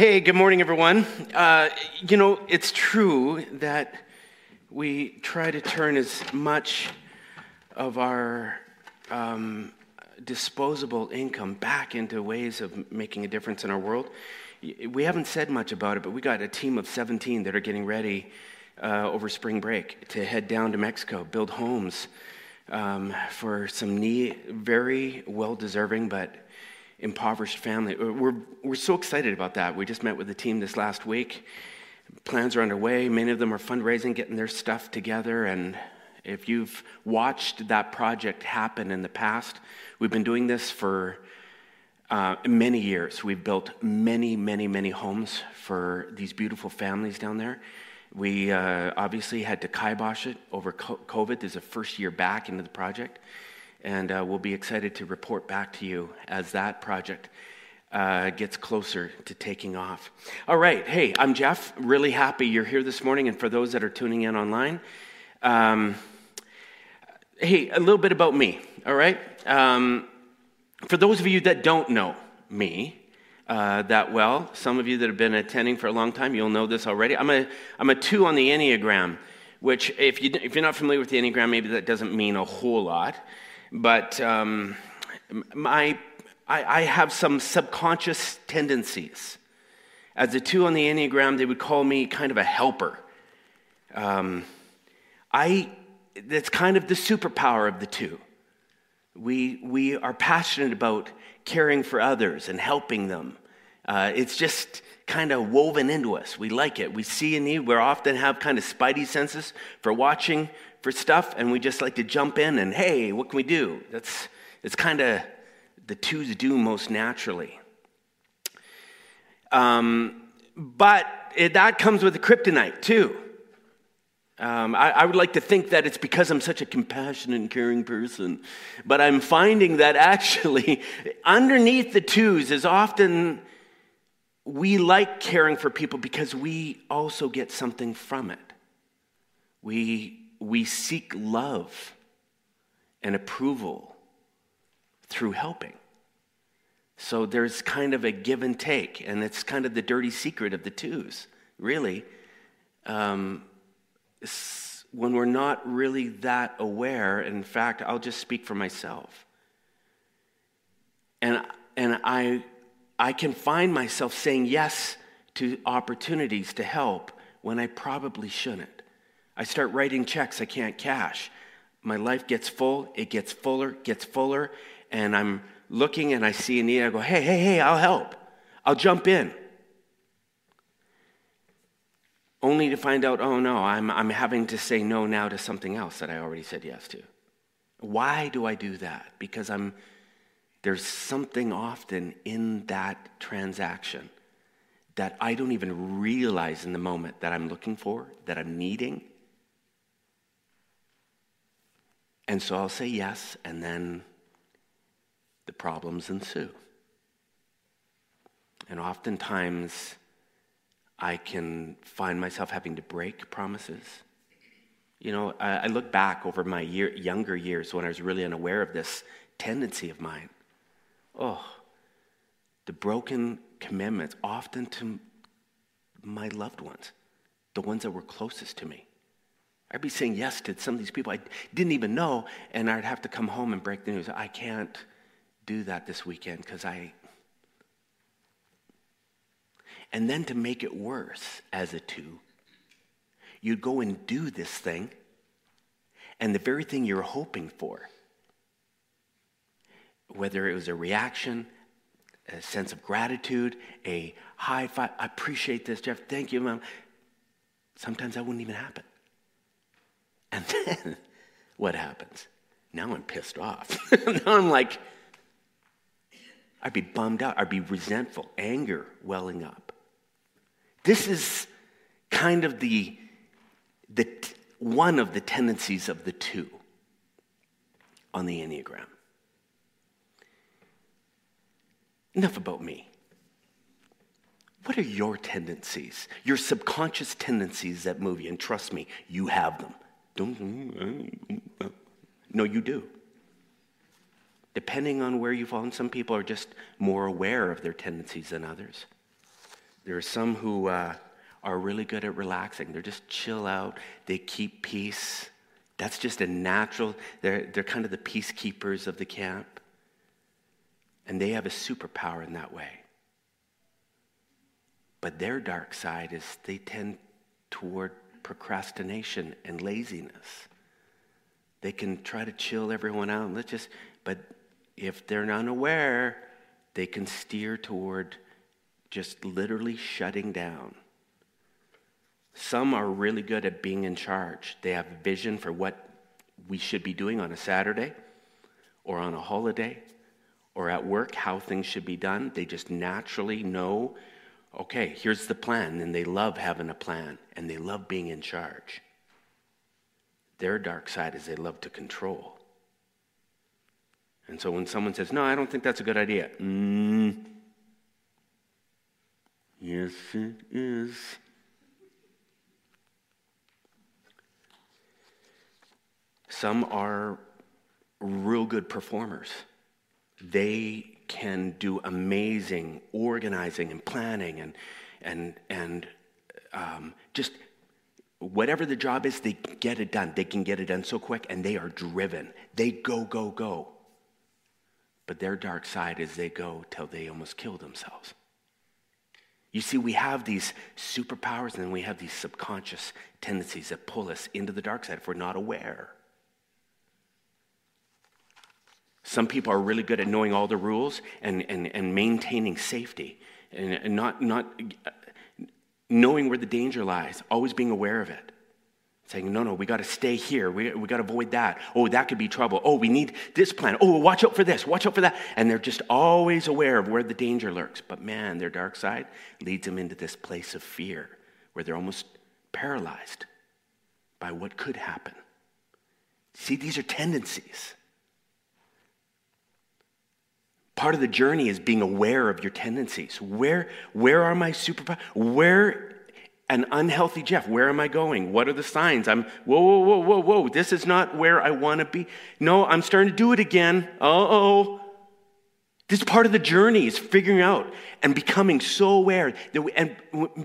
Hey, good morning, everyone. Uh, you know, it's true that we try to turn as much of our um, disposable income back into ways of making a difference in our world. We haven't said much about it, but we got a team of 17 that are getting ready uh, over spring break to head down to Mexico, build homes um, for some need, very well deserving, but impoverished family. We're, we're so excited about that. We just met with the team this last week. Plans are underway. Many of them are fundraising, getting their stuff together. And if you've watched that project happen in the past, we've been doing this for uh, many years. We've built many, many, many homes for these beautiful families down there. We uh, obviously had to kibosh it over COVID. There's a first year back into the project and uh, we'll be excited to report back to you as that project uh, gets closer to taking off. All right, hey, I'm Jeff. Really happy you're here this morning, and for those that are tuning in online, um, hey, a little bit about me. All right, um, for those of you that don't know me. Uh, that well. Some of you that have been attending for a long time, you'll know this already. I'm a, I'm a two on the Enneagram, which, if, you, if you're not familiar with the Enneagram, maybe that doesn't mean a whole lot. But um, my, I, I have some subconscious tendencies. As a two on the Enneagram, they would call me kind of a helper. Um, I, that's kind of the superpower of the two. We, we are passionate about caring for others and helping them. Uh, it's just kind of woven into us. We like it. We see a need. We often have kind of spidey senses for watching for stuff, and we just like to jump in and, hey, what can we do? That's it's kind of the twos do most naturally. Um, but it, that comes with a kryptonite too. Um, I, I, would like to think that it's because I'm such a compassionate and caring person, but I'm finding that actually underneath the twos is often we like caring for people because we also get something from it. We we seek love and approval through helping. So there's kind of a give and take, and it's kind of the dirty secret of the twos, really. Um, when we're not really that aware, in fact, I'll just speak for myself. And, and I, I can find myself saying yes to opportunities to help when I probably shouldn't. I start writing checks I can't cash. My life gets full, it gets fuller, gets fuller, and I'm looking and I see a need. I go, hey, hey, hey, I'll help. I'll jump in. Only to find out, oh no, I'm, I'm having to say no now to something else that I already said yes to. Why do I do that? Because I'm, there's something often in that transaction that I don't even realize in the moment that I'm looking for, that I'm needing. And so I'll say yes, and then the problems ensue. And oftentimes, I can find myself having to break promises. You know, I, look back over my year, younger years when I was really unaware of this tendency of mine. Oh, the broken commitments, often to my loved ones, the ones that were closest to me. I'd be saying yes to some of these people I didn't even know, and I'd have to come home and break the news. I can't do that this weekend because I. And then to make it worse as a two, you'd go and do this thing, and the very thing you're hoping for, whether it was a reaction, a sense of gratitude, a high five, I appreciate this, Jeff, thank you, Mom. Sometimes that wouldn't even happen. And then what happens? Now I'm pissed off. now I'm like, I'd be bummed out. I'd be resentful, anger welling up. This is kind of the, the one of the tendencies of the two on the Enneagram. Enough about me. What are your tendencies, your subconscious tendencies that move you? And trust me, you have them. Mm, mm, mm, uh, no, you do. Depending on where you fall, and some people are just more aware of their tendencies than others. There are some who uh, are really good at relaxing. They're just chill out, they keep peace. That's just a natural, they're, they're kind of the peacekeepers of the camp. And they have a superpower in that way. But their dark side is they tend toward procrastination and laziness. They can try to chill everyone out. Let's just, but if they're unaware, they can steer toward just literally shutting down. Some are really good at being in charge. They have a vision for what we should be doing on a Saturday or on a holiday or at work, how things should be done. They just naturally know, okay, here's the plan. And they love having a plan and they love being in charge. Their dark side is they love to control. And so when someone says, no, I don't think that's a good idea, mm, yes, it is. Some are real good performers. They can do amazing organizing and planning and, and, and um, just whatever the job is, they get it done. They can get it done so quick and they are driven. They go, go, go. But their dark side is they go till they almost kill themselves. You see, we have these superpowers and we have these subconscious tendencies that pull us into the dark side if we're not aware. Some people are really good at knowing all the rules and, and, and maintaining safety and, and not, not uh, knowing where the danger lies, always being aware of it. Saying, no, no, we got to stay here. We, we got to avoid that. Oh, that could be trouble. Oh, we need this plan. Oh, watch out for this. Watch out for that. And they're just always aware of where the danger lurks. But man, their dark side leads them into this place of fear where they're almost paralyzed by what could happen. See, these are tendencies. Part of the journey is being aware of your tendencies. Where, where are my superpowers? Where an unhealthy Jeff, where am I going? What are the signs? I'm, whoa, whoa, whoa, whoa, whoa, this is not where I want to be. No, I'm starting to do it again. Uh oh. This part of the journey is figuring out and becoming so aware we, and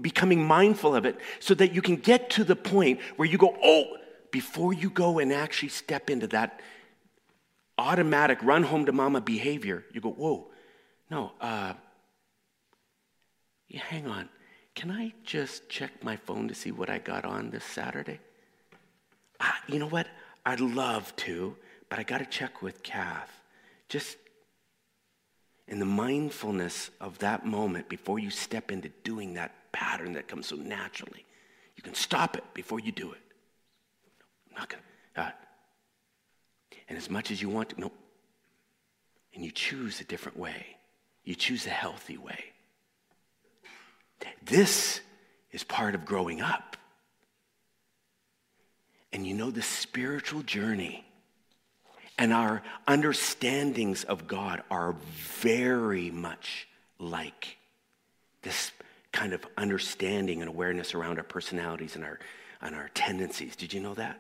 becoming mindful of it so that you can get to the point where you go, oh, before you go and actually step into that automatic run home to mama behavior, you go, whoa, no, uh, yeah, hang on. Can I just check my phone to see what I got on this Saturday? Uh, you know what? I'd love to, but I got to check with Kath. Just in the mindfulness of that moment before you step into doing that pattern that comes so naturally, you can stop it before you do it. I'm not going to. Uh, and as much as you want to, no. And you choose a different way. You choose a healthy way. This is part of growing up. And you know, the spiritual journey and our understandings of God are very much like this kind of understanding and awareness around our personalities and our, and our tendencies. Did you know that?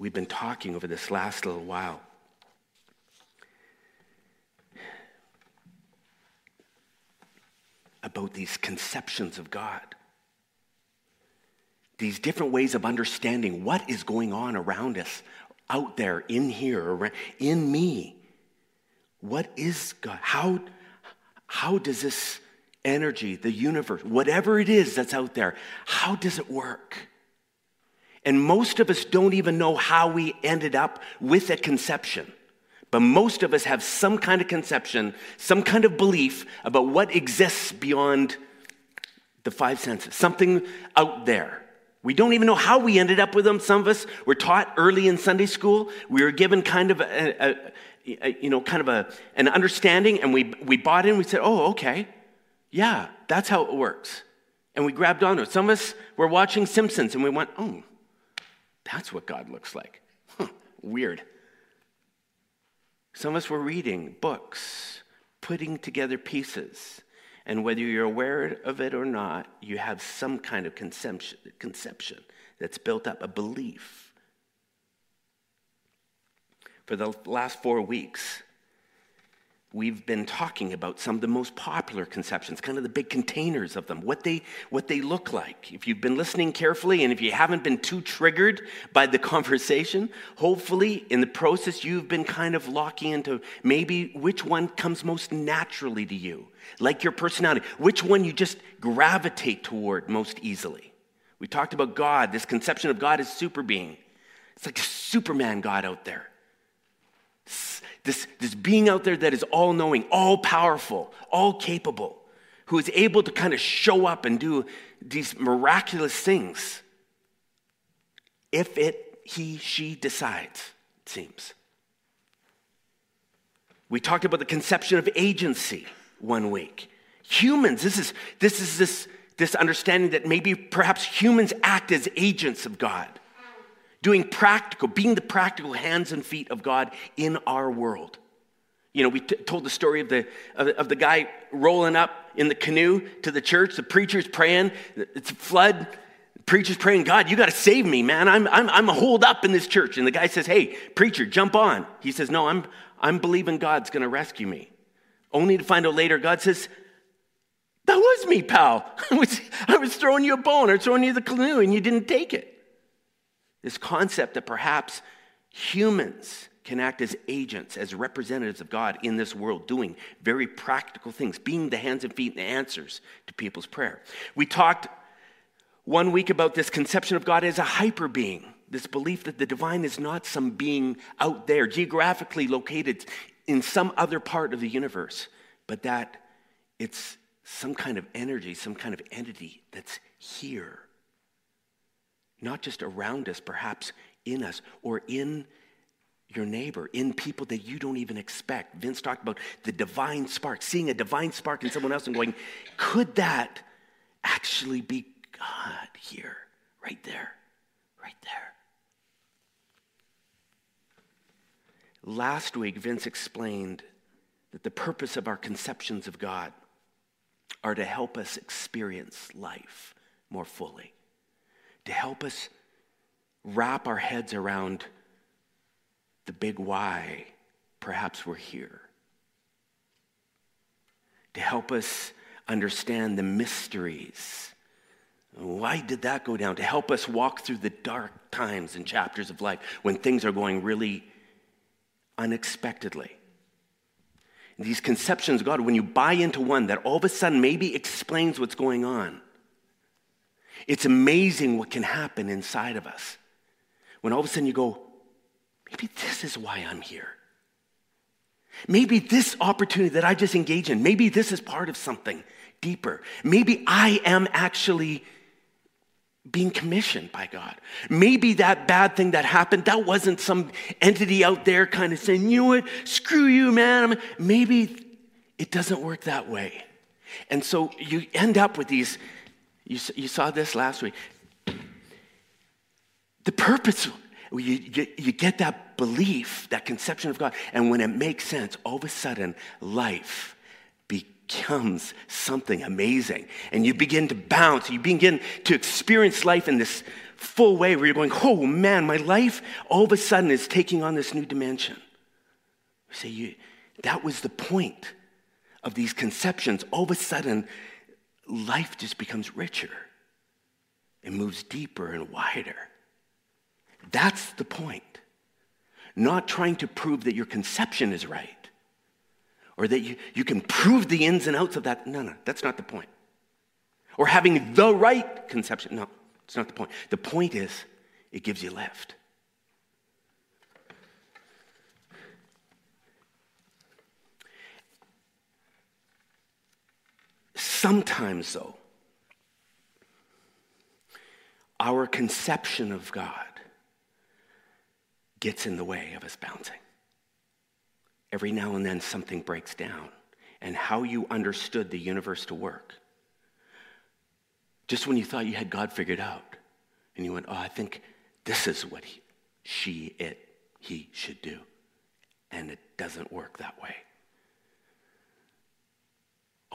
We've been talking over this last little while. About these conceptions of God, these different ways of understanding what is going on around us, out there, in here, in me. What is God? How, how does this energy, the universe, whatever it is that's out there, how does it work? And most of us don't even know how we ended up with a conception. But most of us have some kind of conception, some kind of belief about what exists beyond the five senses, something out there. We don't even know how we ended up with them. Some of us were taught early in Sunday school. We were given kind of a, a, a you know, kind of a, an understanding, and we, we bought in. We said, oh, okay. Yeah, that's how it works. And we grabbed onto it. Some of us were watching Simpsons, and we went, oh, that's what God looks like. Huh, weird. Some of us were reading books, putting together pieces, and whether you're aware of it or not, you have some kind of conception, conception that's built up, a belief. For the last four weeks, we've been talking about some of the most popular conceptions, kind of the big containers of them, what they, what they look like. If you've been listening carefully and if you haven't been too triggered by the conversation, hopefully in the process you've been kind of locking into maybe which one comes most naturally to you, like your personality, which one you just gravitate toward most easily. We talked about God, this conception of God as super being. It's like a Superman God out there this, this being out there that is all knowing, all powerful, all capable, who is able to kind of show up and do these miraculous things if it, he, she decides, it seems. We talked about the conception of agency one week. Humans, this is this is this, this understanding that maybe perhaps humans act as agents of God doing practical, being the practical hands and feet of God in our world. You know, we t- told the story of the, of, of, the guy rolling up in the canoe to the church. The preacher's praying, it's a flood. Preacher's praying, God, you got to save me, man. I'm, I'm, I'm holed up in this church. And the guy says, Hey, preacher, jump on. He says, No, I'm, I'm believing God's going to rescue me. Only to find out later, God says, That was me, pal. I was, I was throwing you a bone or throwing you the canoe and you didn't take it. This concept that perhaps humans can act as agents, as representatives of God in this world, doing very practical things, being the hands and feet and the answers to people's prayer. We talked one week about this conception of God as a hyper being, this belief that the divine is not some being out there, geographically located in some other part of the universe, but that it's some kind of energy, some kind of entity that's here not just around us, perhaps in us or in your neighbor, in people that you don't even expect. Vince talked about the divine spark, seeing a divine spark in someone else and going, could that actually be God here, right there, right there? Last week, Vince explained that the purpose of our conceptions of God are to help us experience life more fully to help us wrap our heads around the big why perhaps we're here. To help us understand the mysteries. Why did that go down? To help us walk through the dark times and chapters of life when things are going really unexpectedly. These conceptions God, when you buy into one that all of a sudden maybe explains what's going on, it's amazing what can happen inside of us when all of a sudden you go, maybe this is why I'm here. Maybe this opportunity that I just engaged in, maybe this is part of something deeper. Maybe I am actually being commissioned by God. Maybe that bad thing that happened, that wasn't some entity out there kind of saying, you know what, screw you, man. Maybe it doesn't work that way. And so you end up with these you, you saw this last week. The purpose, you, you, you get that belief, that conception of God, and when it makes sense, all of a sudden, life becomes something amazing. And you begin to bounce, you begin to experience life in this full way where you're going, oh man, my life all of a sudden is taking on this new dimension. Say, you, that was the point of these conceptions. All of a sudden, life just becomes richer. It moves deeper and wider. That's the point. Not trying to prove that your conception is right or that you, you can prove the ins and outs of that. No, no, that's not the point. Or having the right conception. No, it's not the point. The point is, it gives you lift. Sometimes, though, our conception of God gets in the way of us bouncing. Every now and then something breaks down, and how you understood the universe to work. Just when you thought you had God figured out, and you went, Oh, I think this is what he, she, it, he should do. And it doesn't work that way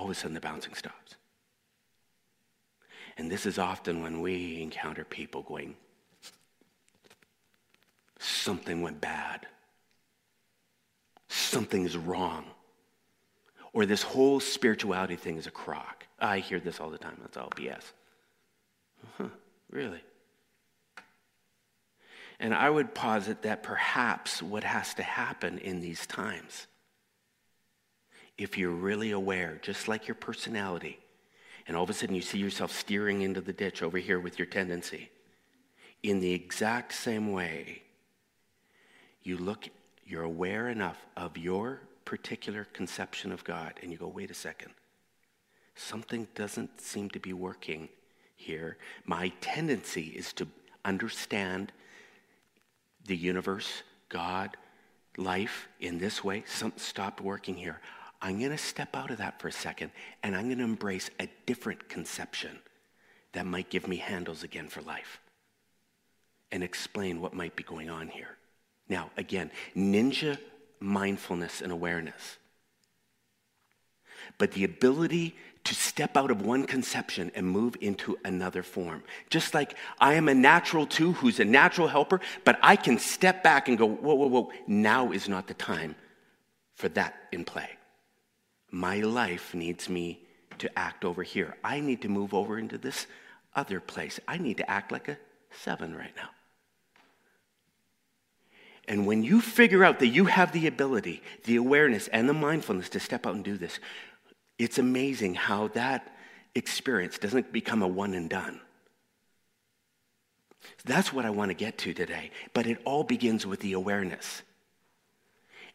all of a sudden the bouncing stops. And this is often when we encounter people going, something went bad. Something is wrong. or this whole spirituality thing is a crock. I hear this all the time. That's all BS. Huh, really? And I would posit that perhaps what has to happen in these times, if you're really aware, just like your personality, and all of a sudden you see yourself steering into the ditch over here with your tendency, in the exact same way, you look, you're aware enough of your particular conception of God, and you go, wait a second, something doesn't seem to be working here. My tendency is to understand the universe, God, life in this way. Something stopped working here. I'm going to step out of that for a second, and I'm going to embrace a different conception that might give me handles again for life and explain what might be going on here. Now, again, ninja mindfulness and awareness. But the ability to step out of one conception and move into another form. Just like I am a natural two, who's a natural helper, but I can step back and go, whoa, whoa, whoa, now is not the time for that in play. My life needs me to act over here. I need to move over into this other place. I need to act like a seven right now. And when you figure out that you have the ability, the awareness, and the mindfulness to step out and do this, it's amazing how that experience doesn't become a one and done. That's what I want to get to today. But it all begins with the awareness.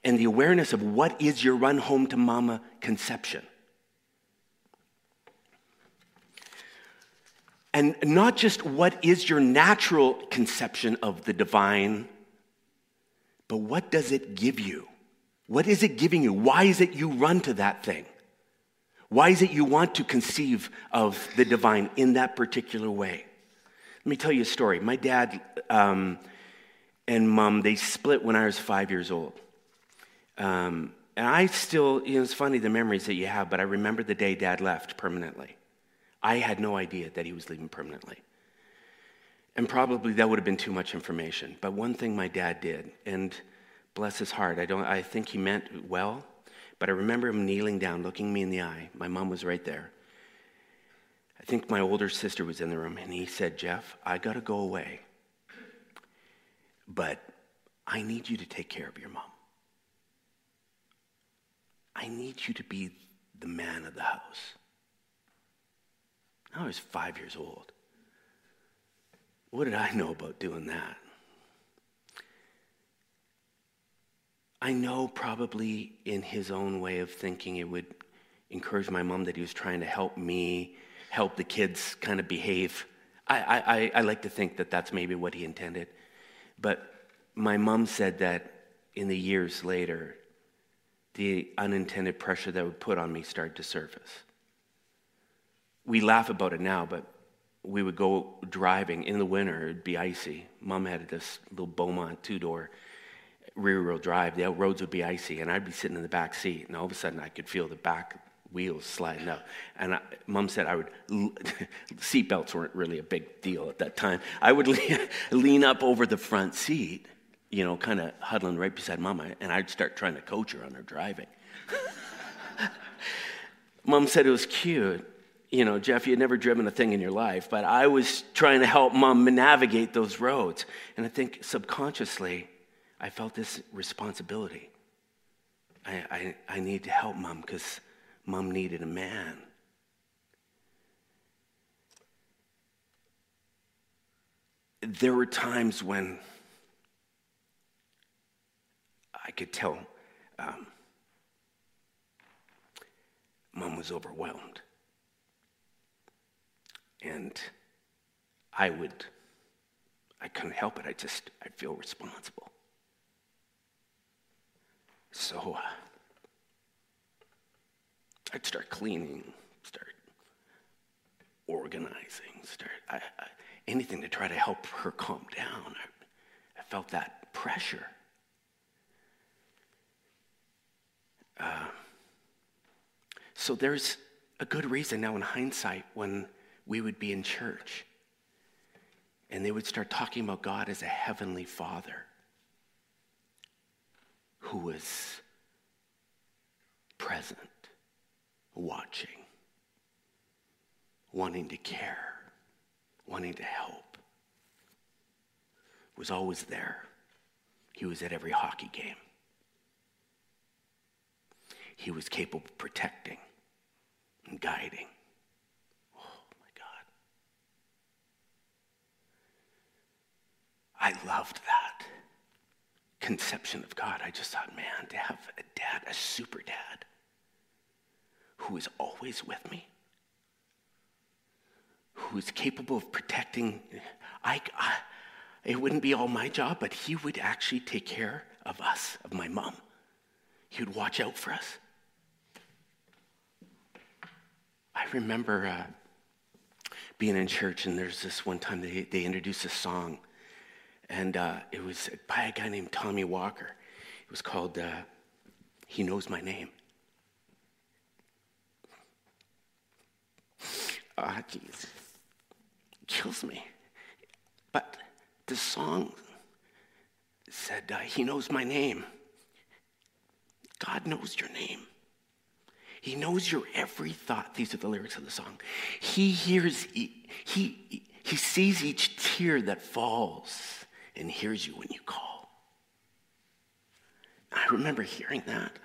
And the awareness of what is your run home to mama conception. And not just what is your natural conception of the divine but what does it give you? What is it giving you? Why is it you run to that thing? Why is it you want to conceive of the divine in that particular way? Let me tell you a story. My dad um, and mom, they split when I was five years old. Um, and I still, you know, it's funny the memories that you have, but I remember the day dad left permanently. I had no idea that he was leaving permanently. And probably that would have been too much information. But one thing my dad did, and bless his heart, I, don't, I think he meant well, but I remember him kneeling down, looking me in the eye. My mom was right there. I think my older sister was in the room, and he said, Jeff, I got to go away, but I need you to take care of your mom. I need you to be the man of the house. Now I was five years old. What did I know about doing that? I know probably in his own way of thinking, it would encourage my mom that he was trying to help me, help the kids kind of behave. I, I, I like to think that that's maybe what he intended. But my mom said that in the years later, the unintended pressure that would put on me started to surface. We laugh about it now, but we would go driving in the winter, it'd be icy. Mom had this little Beaumont two door rear wheel drive. The roads would be icy, and I'd be sitting in the back seat, and all of a sudden I could feel the back wheels sliding up. And I, mom said I would, seatbelts weren't really a big deal at that time. I would lean, lean up over the front seat, you know, kind of huddling right beside mama, and I'd start trying to coach her on her driving. mom said it was cute you know, Jeff, you had never driven a thing in your life, but I was trying to help mom navigate those roads. And I think subconsciously, I felt this responsibility. I, I, I need to help mom because mom needed a man. There were times when I could tell um, mom was overwhelmed. And I would, I couldn't help it. I just, I feel responsible. So uh, I'd start cleaning, start organizing, start I, I, anything to try to help her calm down. I, I felt that pressure. Uh, so there's a good reason now in hindsight when we would be in church and they would start talking about God as a heavenly father who was present watching, wanting to care, wanting to help, was always there. He was at every hockey game. He was capable of protecting and guiding. Oh my God. I loved that conception of God. I just thought, man, to have a dad, a super dad, who is always with me, who is capable of protecting. I, I, it wouldn't be all my job, but he would actually take care of us, of my mom. He would watch out for us. I remember uh, being in church, and there's this one time they, they introduced a song, and uh, it was by a guy named Tommy Walker. It was called uh, He Knows My Name. Ah, oh, jeez. Kills me. But the song said, uh, He knows my name. God knows your name. He knows your every thought. These are the lyrics of the song. He hears, he, he, sees each tear that falls and hears you when you call. I remember hearing that.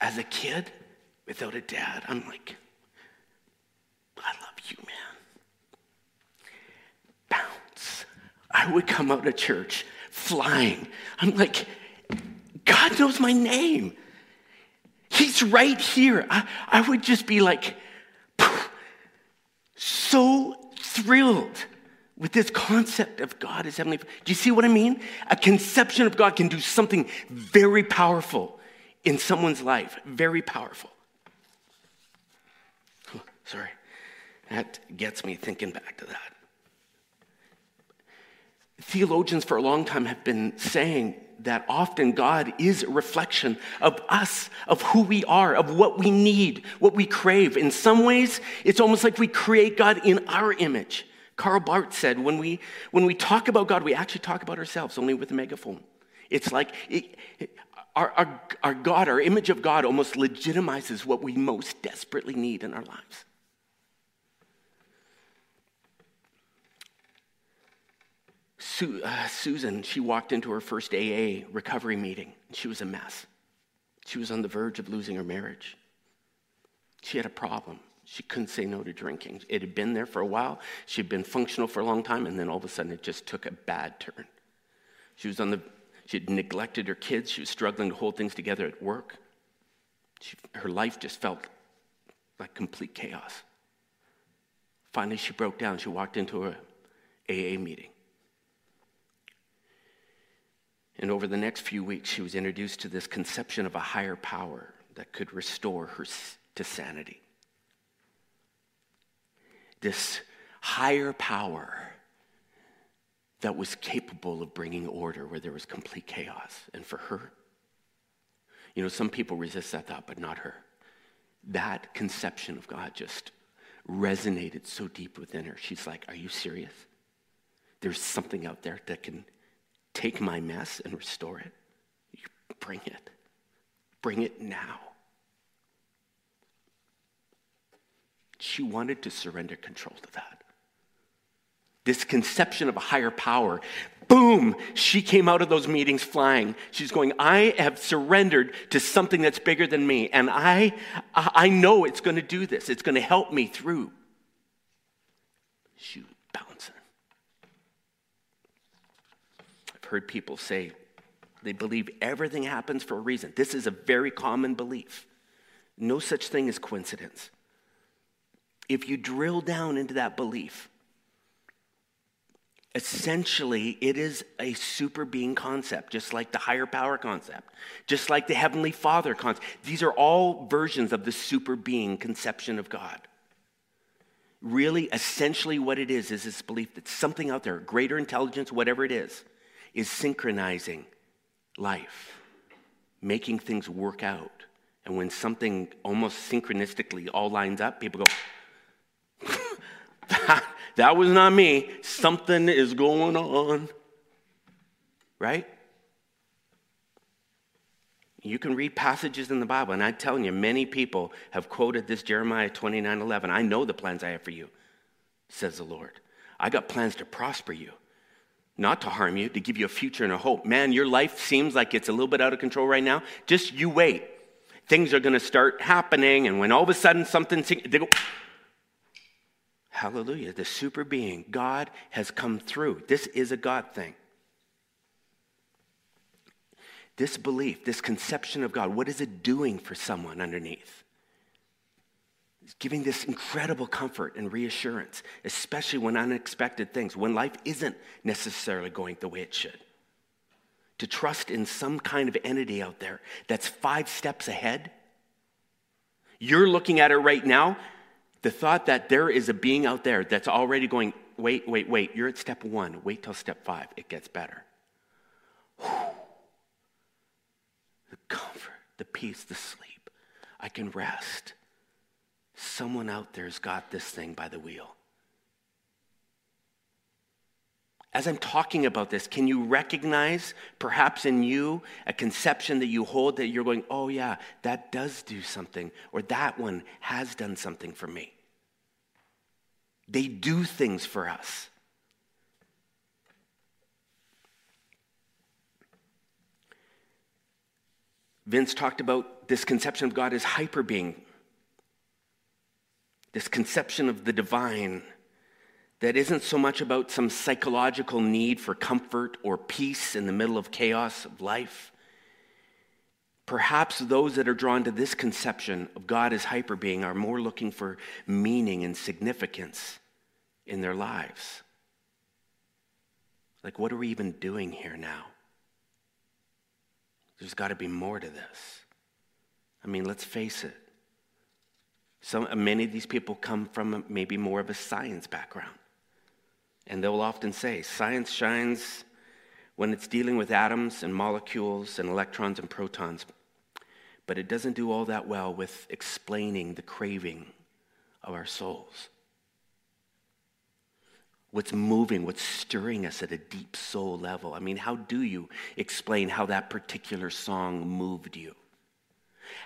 As a kid, without a dad, I'm like, I love you, man. Bounce. I would come out of church flying. I'm like, God knows my name. He's right here. I, I would just be like, so thrilled with this concept of God as Heavenly Do you see what I mean? A conception of God can do something very powerful in someone's life. Very powerful. Oh, sorry. That gets me thinking back to that. Theologians for a long time have been saying that often God is a reflection of us, of who we are, of what we need, what we crave. In some ways, it's almost like we create God in our image. Karl Barth said, when we, when we talk about God, we actually talk about ourselves only with a megaphone. It's like it, our, our, our God, our image of God, almost legitimizes what we most desperately need in our lives. Su- uh, Susan, she walked into her first AA recovery meeting. She was a mess. She was on the verge of losing her marriage. She had a problem. She couldn't say no to drinking. It had been there for a while. She had been functional for a long time, and then all of a sudden it just took a bad turn. She was on the, she had neglected her kids. She was struggling to hold things together at work. She, her life just felt like complete chaos. Finally, she broke down. She walked into a AA meeting. And over the next few weeks, she was introduced to this conception of a higher power that could restore her to sanity. This higher power that was capable of bringing order where there was complete chaos. And for her, you know, some people resist that thought, but not her. That conception of God just resonated so deep within her. She's like, Are you serious? There's something out there that can take my mess and restore it. You bring it. Bring it now. She wanted to surrender control to that. This conception of a higher power, boom, she came out of those meetings flying. She's going, I have surrendered to something that's bigger than me, and I, I know it's going to do this. It's going to help me through. She bouncing heard people say they believe everything happens for a reason. This is a very common belief. No such thing as coincidence. If you drill down into that belief, essentially it is a super being concept, just like the higher power concept, just like the Heavenly Father concept. These are all versions of the super being conception of God. Really, essentially, what it is is this belief that something out there, greater intelligence, whatever it is, is synchronizing life, making things work out. And when something almost synchronistically all lines up, people go, that, was not me. Something is going on. Right? You can read passages in the Bible, and I'm telling you, many people have quoted this Jeremiah 29 11. I know the plans I have for you, says the Lord. I got plans to prosper you, not to harm you, to give you a future and a hope. Man, your life seems like it's a little bit out of control right now. Just you wait. Things are going to start happening, and when all of a sudden something, they go, Hallelujah. The super being, God has come through. This is a God thing. This belief, this conception of God, what is it doing for someone underneath? Giving this incredible comfort and reassurance, especially when unexpected things, when life isn't necessarily going the way it should. To trust in some kind of entity out there that's five steps ahead. You're looking at it right now. The thought that there is a being out there that's already going, wait, wait, wait, you're at step one, wait till step five, it gets better. Whew the comfort, the peace, the sleep. I can rest. Someone out there's got this thing by the wheel. As I'm talking about this, can you recognize perhaps in you a conception that you hold that you're going, oh, yeah, that does do something, or that one has done something for me? They do things for us. Vince talked about this conception of God as hyper being, this conception of the divine that isn't so much about some psychological need for comfort or peace in the middle of chaos of life. Perhaps those that are drawn to this conception of God as hyper being are more looking for meaning and significance in their lives. Like, what are we even doing here now? There's got to be more to this. I mean, let's face it. Some, many of these people come from maybe more of a science background. And they'll often say science shines when it's dealing with atoms and molecules and electrons and protons, but it doesn't do all that well with explaining the craving of our souls what's moving, what's stirring us at a deep soul level. I mean, how do you explain how that particular song moved you?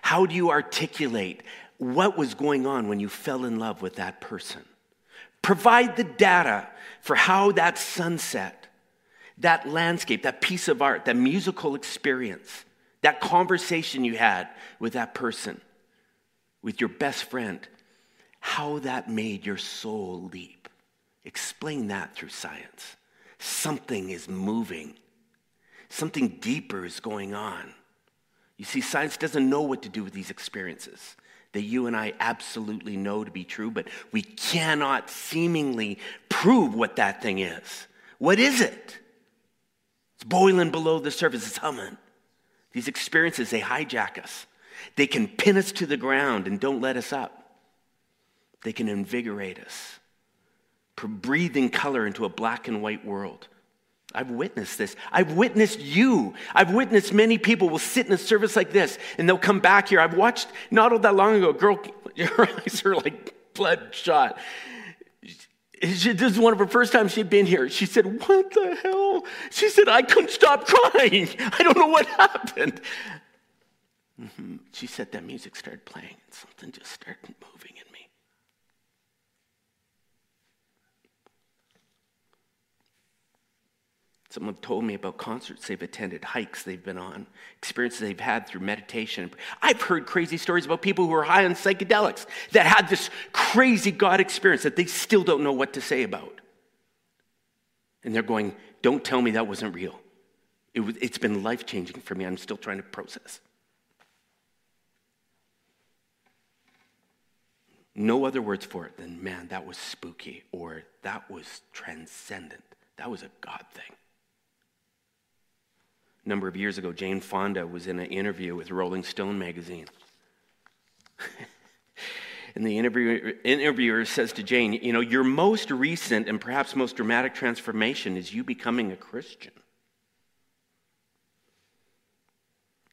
How do you articulate what was going on when you fell in love with that person? Provide the data for how that sunset, that landscape, that piece of art, that musical experience, that conversation you had with that person, with your best friend, how that made your soul leap. Explain that through science. Something is moving, something deeper is going on. You see, science doesn't know what to do with these experiences that you and I absolutely know to be true, but we cannot seemingly prove what that thing is. What is it? It's boiling below the surface, it's humming. These experiences, they hijack us. They can pin us to the ground and don't let us up. They can invigorate us breathing color into a black and white world. I've witnessed this. I've witnessed you. I've witnessed many people will sit in a service like this and they'll come back here. I've watched not all that long ago, a girl, her eyes are like bloodshot. This is one of her first times she'd been here. She said, What the hell? She said, I couldn't stop crying. I don't know what happened. Mm-hmm. She said that music started playing and something just started moving in Someone told me about concerts they've attended, hikes they've been on, experiences they've had through meditation. I've heard crazy stories about people who are high on psychedelics that had this crazy God experience that they still don't know what to say about. And they're going, Don't tell me that wasn't real. It was, it's been life changing for me. I'm still trying to process. No other words for it than, man, that was spooky or that was transcendent. That was a God thing number of years ago, Jane Fonda was in an interview with Rolling Stone magazine. and the interviewer, interviewer says to Jane, You know, your most recent and perhaps most dramatic transformation is you becoming a Christian.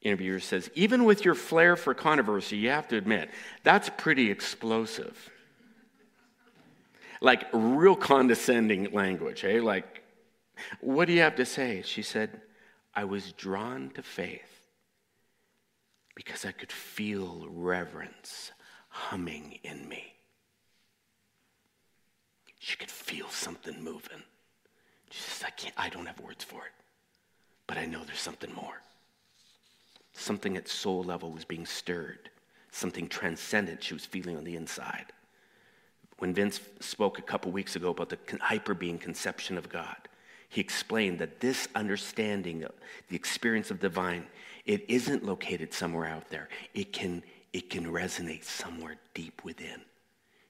Interviewer says, Even with your flair for controversy, you have to admit, that's pretty explosive. like real condescending language, hey? Like, what do you have to say? She said, I was drawn to faith because I could feel reverence humming in me. She could feel something moving. She says, I can't, I don't have words for it, but I know there's something more. Something at soul level was being stirred, something transcendent she was feeling on the inside. When Vince spoke a couple weeks ago about the hyper being conception of God, he explained that this understanding the experience of divine, it isn't located somewhere out there. It can, it can resonate somewhere deep within.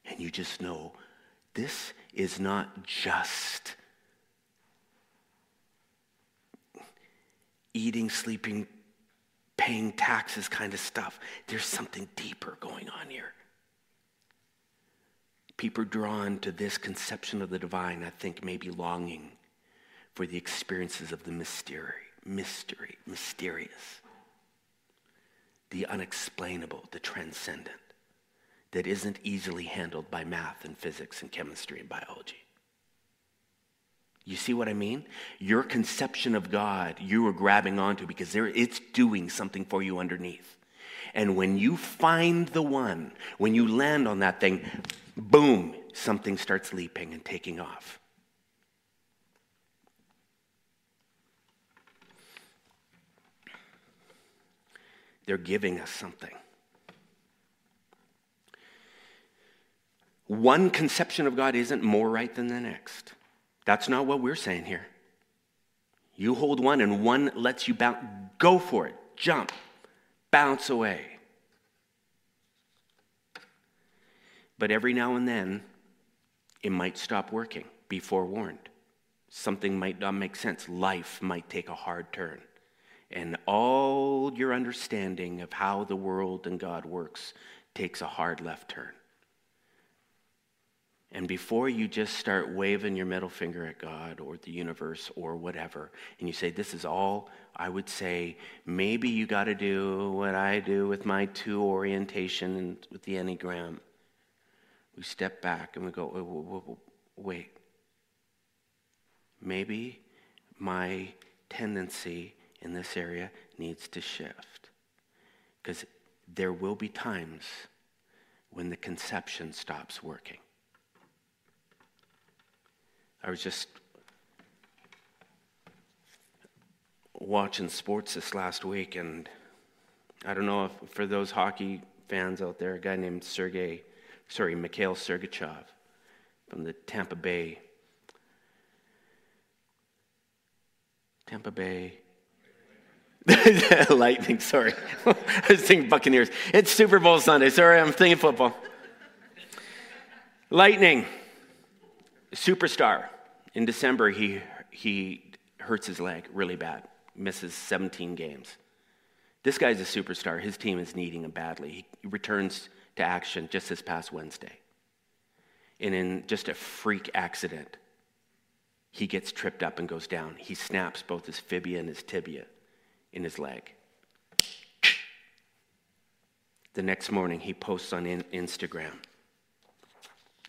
And you just know this is not just eating, sleeping, paying taxes kind of stuff. There's something deeper going on here. People drawn to this conception of the divine, I think, may be longing for the experiences of the mystery, mystery, mysterious, the unexplainable, the transcendent, that isn't easily handled by math and physics and chemistry and biology. You see what I mean? Your conception of God, you are grabbing onto because there, it's doing something for you underneath. And when you find the one, when you land on that thing, boom, something starts leaping and taking off. They're giving us something. One conception of God isn't more right than the next. That's not what we're saying here. You hold one and one lets you bounce. Go for it. Jump. Bounce away. But every now and then, it might stop working. Be forewarned. Something might not make sense. Life might take a hard turn. And all your understanding of how the world and God works takes a hard left turn. And before you just start waving your middle finger at God or the universe or whatever, and you say, This is all, I would say, maybe you got to do what I do with my two orientation and with the Enneagram. We step back and we go, Wait. Maybe my tendency in this area needs to shift. Because there will be times when the conception stops working. I was just watching sports this last week, and I don't know if for those hockey fans out there, a guy named Sergey, sorry, Mikhail Sergachev from the Tampa Bay. Tampa Bay. Lightning, sorry. I was thinking Buccaneers. It's Super Bowl Sunday. Sorry, I'm thinking football. Lightning superstar. In December, he, he hurts his leg really bad, misses 17 games. This guy's a superstar. His team is needing him badly. He returns to action just this past Wednesday. And in just a freak accident, he gets tripped up and goes down. He snaps both his fibia and his tibia in his leg. The next morning, he posts on Instagram.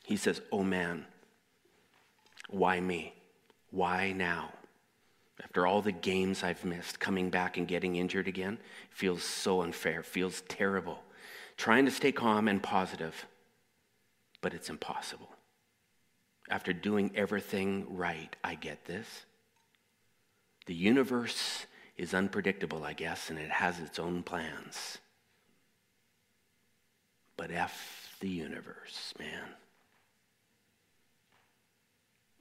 He says, Oh man, why me? Why now? After all the games I've missed, coming back and getting injured again feels so unfair, feels terrible. Trying to stay calm and positive, but it's impossible. After doing everything right, I get this. The universe is unpredictable, I guess, and it has its own plans. But F the universe, man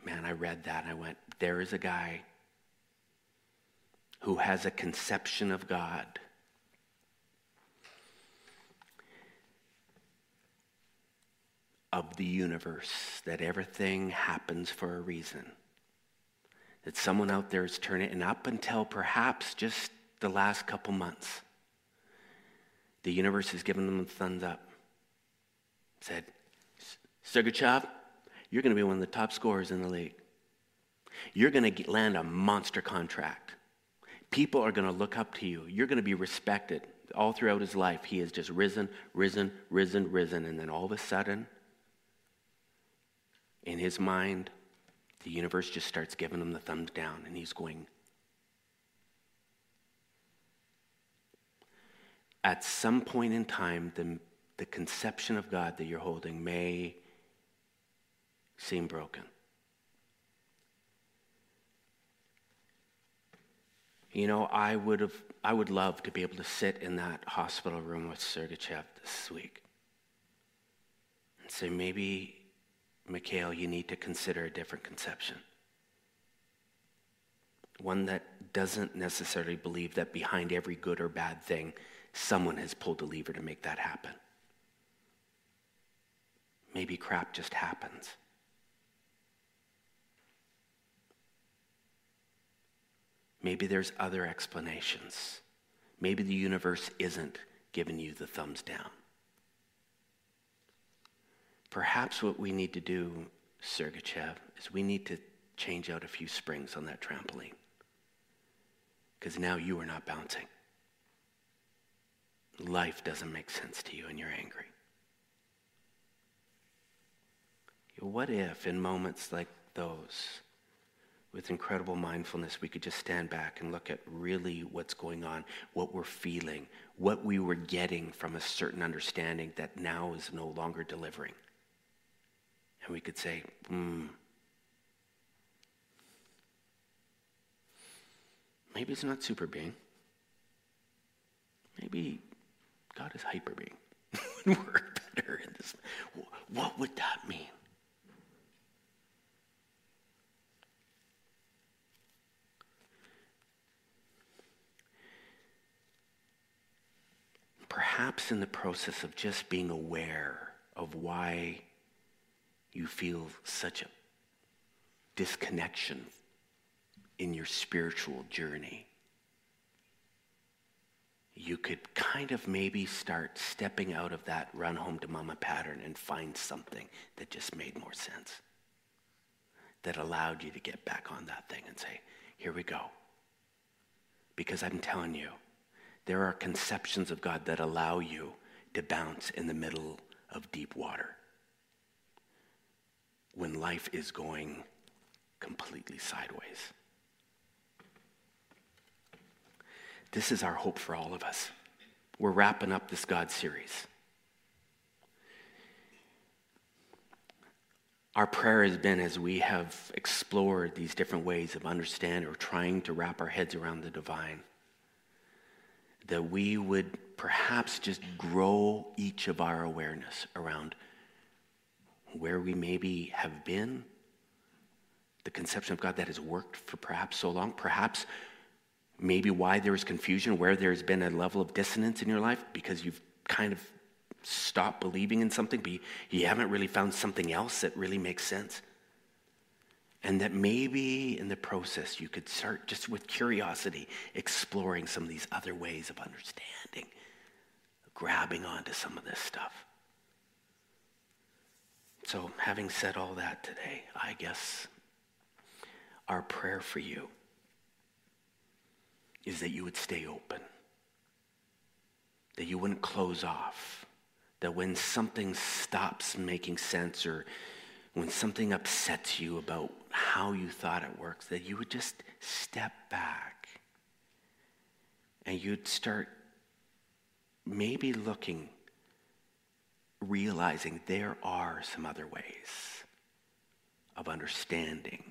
man, I read that and I went, there is a guy who has a conception of God. Of the universe, that everything happens for a reason. That someone out there is turning, and up until perhaps just the last couple months, the universe has given them a thumbs up. Said, Sergachev, you're going to be one of the top scorers in the league. You're going to land a monster contract. People are going to look up to you. You're going to be respected. All throughout his life, he has just risen, risen, risen, risen. And then all of a sudden, in his mind, the universe just starts giving him the thumbs down, and he's going, at some point in time, the, the conception of God that you're holding may seem broken. You know, I would have I would love to be able to sit in that hospital room with Sergachev this week and say, maybe, Mikhail, you need to consider a different conception. One that doesn't necessarily believe that behind every good or bad thing, someone has pulled the lever to make that happen. Maybe crap just happens. Maybe there's other explanations. Maybe the universe isn't giving you the thumbs down. Perhaps what we need to do, Sergachev, is we need to change out a few springs on that trampoline. Because now you are not bouncing. Life doesn't make sense to you and you're angry. What if, in moments like those, with incredible mindfulness, we could just stand back and look at really what's going on, what we're feeling, what we were getting from a certain understanding that now is no longer delivering. And we could say, hmm, maybe it's not super being. Maybe God is hyper being. would work better in this. What would that mean? perhaps in the process of just being aware of why you feel such a disconnection in your spiritual journey, you could kind of maybe start stepping out of that run home to mama pattern and find something that just made more sense. That allowed you to get back on that thing and say, here we go. Because I'm telling you, there are conceptions of God that allow you to bounce in the middle of deep water when life is going completely sideways. This is our hope for all of us. We're wrapping up this God series. Our prayer has been as we have explored these different ways of understanding or trying to wrap our heads around the divine that we would perhaps just grow each of our awareness around where we maybe have been, the conception of God that has worked for perhaps so long, perhaps maybe why there is confusion, where there's been a level of dissonance in your life because you've kind of stopped believing in something, but you haven't really found something else that really makes sense. And that maybe in the process you could start just with curiosity exploring some of these other ways of understanding, grabbing onto some of this stuff. So, having said all that today, I guess our prayer for you is that you would stay open, that you wouldn't close off, that when something stops making sense or when something upsets you about how you thought it works, that you would just step back and you'd start maybe looking, realizing there are some other ways of understanding,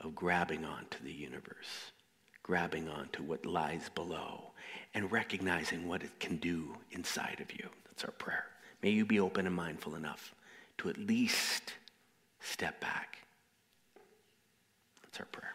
of grabbing onto the universe, grabbing onto what lies below, and recognizing what it can do inside of you. That's our prayer. May you be open and mindful enough to at least step back. That's our prayer.